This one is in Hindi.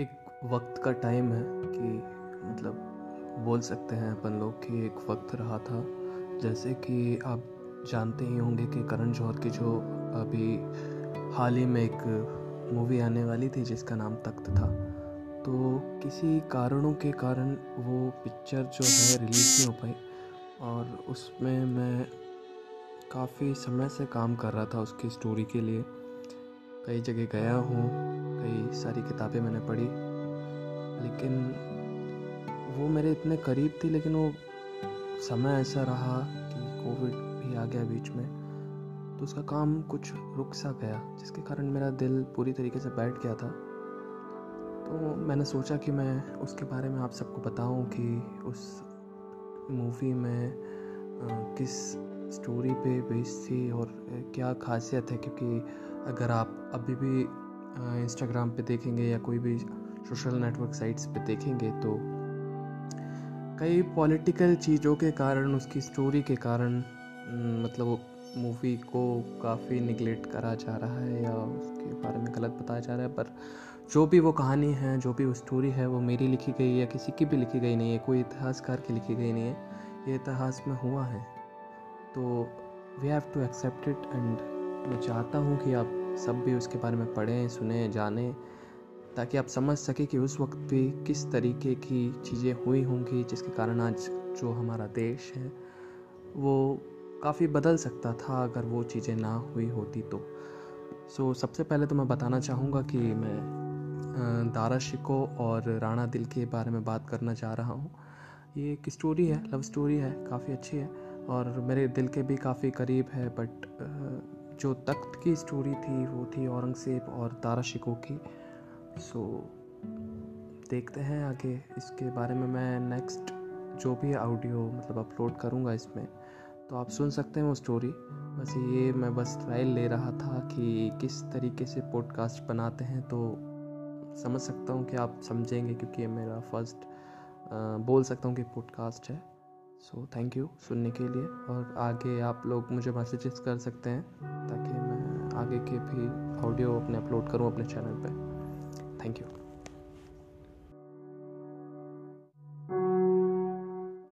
वक्त का टाइम है कि मतलब बोल सकते हैं अपन लोग कि एक वक्त रहा था। जैसे कि आप जानते ही होंगे कि करण जौहर की जो अभी हाल ही में एक मूवी आने वाली थी, जिसका नाम तख्त था तो किसी कारणों के कारण वो पिक्चर जो है रिलीज़ नहीं हो पाई। और उसमें मैं काफ़ी समय से काम कर रहा था उसकी स्टोरी के लिए। कई जगह गया हूँ कई सारी किताबें मैंने पढ़ी। लेकिन वो मेरे इतने करीब थी, लेकिन वो समय ऐसा रहा कि कोविड भी आ गया बीच में तो उसका काम कुछ रुक सा गया, जिसके कारण मेरा दिल पूरी तरीके से बैठ गया था। तो मैंने सोचा कि मैं उसके बारे में आप सबको बताऊँ कि उस मूवी में किस स्टोरी पे बेस्ड थी और क्या खासियत है, क्योंकि अगर आप अभी भी इंस्टाग्राम पे देखेंगे या कोई भी सोशल नेटवर्क साइट्स पे देखेंगे तो कई पॉलिटिकल चीज़ों के कारण, उसकी स्टोरी के कारण मतलब मूवी को काफ़ी निगलेक्ट करा जा रहा है या उसके बारे में गलत बताया जा रहा है। पर जो भी वो कहानी है, जो भी वो स्टोरी है, वो मेरी लिखी गई या किसी की भी लिखी गई नहीं है, कोई इतिहासकार की लिखी गई नहीं है, ये इतिहास में हुआ है। तो we have to accept it and मैं चाहता हूँ कि आप सब भी उसके बारे में पढ़ें सुने जानें ताकि आप समझ सकें कि उस वक्त भी किस तरीके की चीज़ें हुई होंगी जिसके कारण आज जो हमारा देश है वो काफ़ी बदल सकता था अगर वो चीज़ें ना हुई होती तो। सो so, सबसे पहले तो मैं बताना चाहूँगा कि मैं दारा शिको और राणा दिल के बारे में बात करना चाह रहा हूँ। ये एक स्टोरी है लव स्टोरी है काफ़ी अच्छी है और मेरे दिल के भी काफ़ी करीब है बट जो तख्त की स्टोरी थी वो थी औरंगज़ेब और तारा शिको की। सो so, देखते हैं आगे इसके बारे में। मैं नेक्स्ट जो भी ऑडियो मतलब अपलोड करूँगा इसमें तो आप सुन सकते हैं वो स्टोरी बस ये मैं बस ट्रायल ले रहा था कि किस तरीके से पॉडकास्ट बनाते हैं तो समझ सकता हूँ कि आप समझेंगे क्योंकि ये मेरा फ़र्स्ट बोल सकता हूँ कि पॉडकास्ट है। सो थैंक यू सुनने के लिए। और आगे आप लोग मुझे मैसेजेस कर सकते हैं, ताकि मैं आगे के भी ऑडियो अपने अपलोड करूँ अपने चैनल पर थैंक यू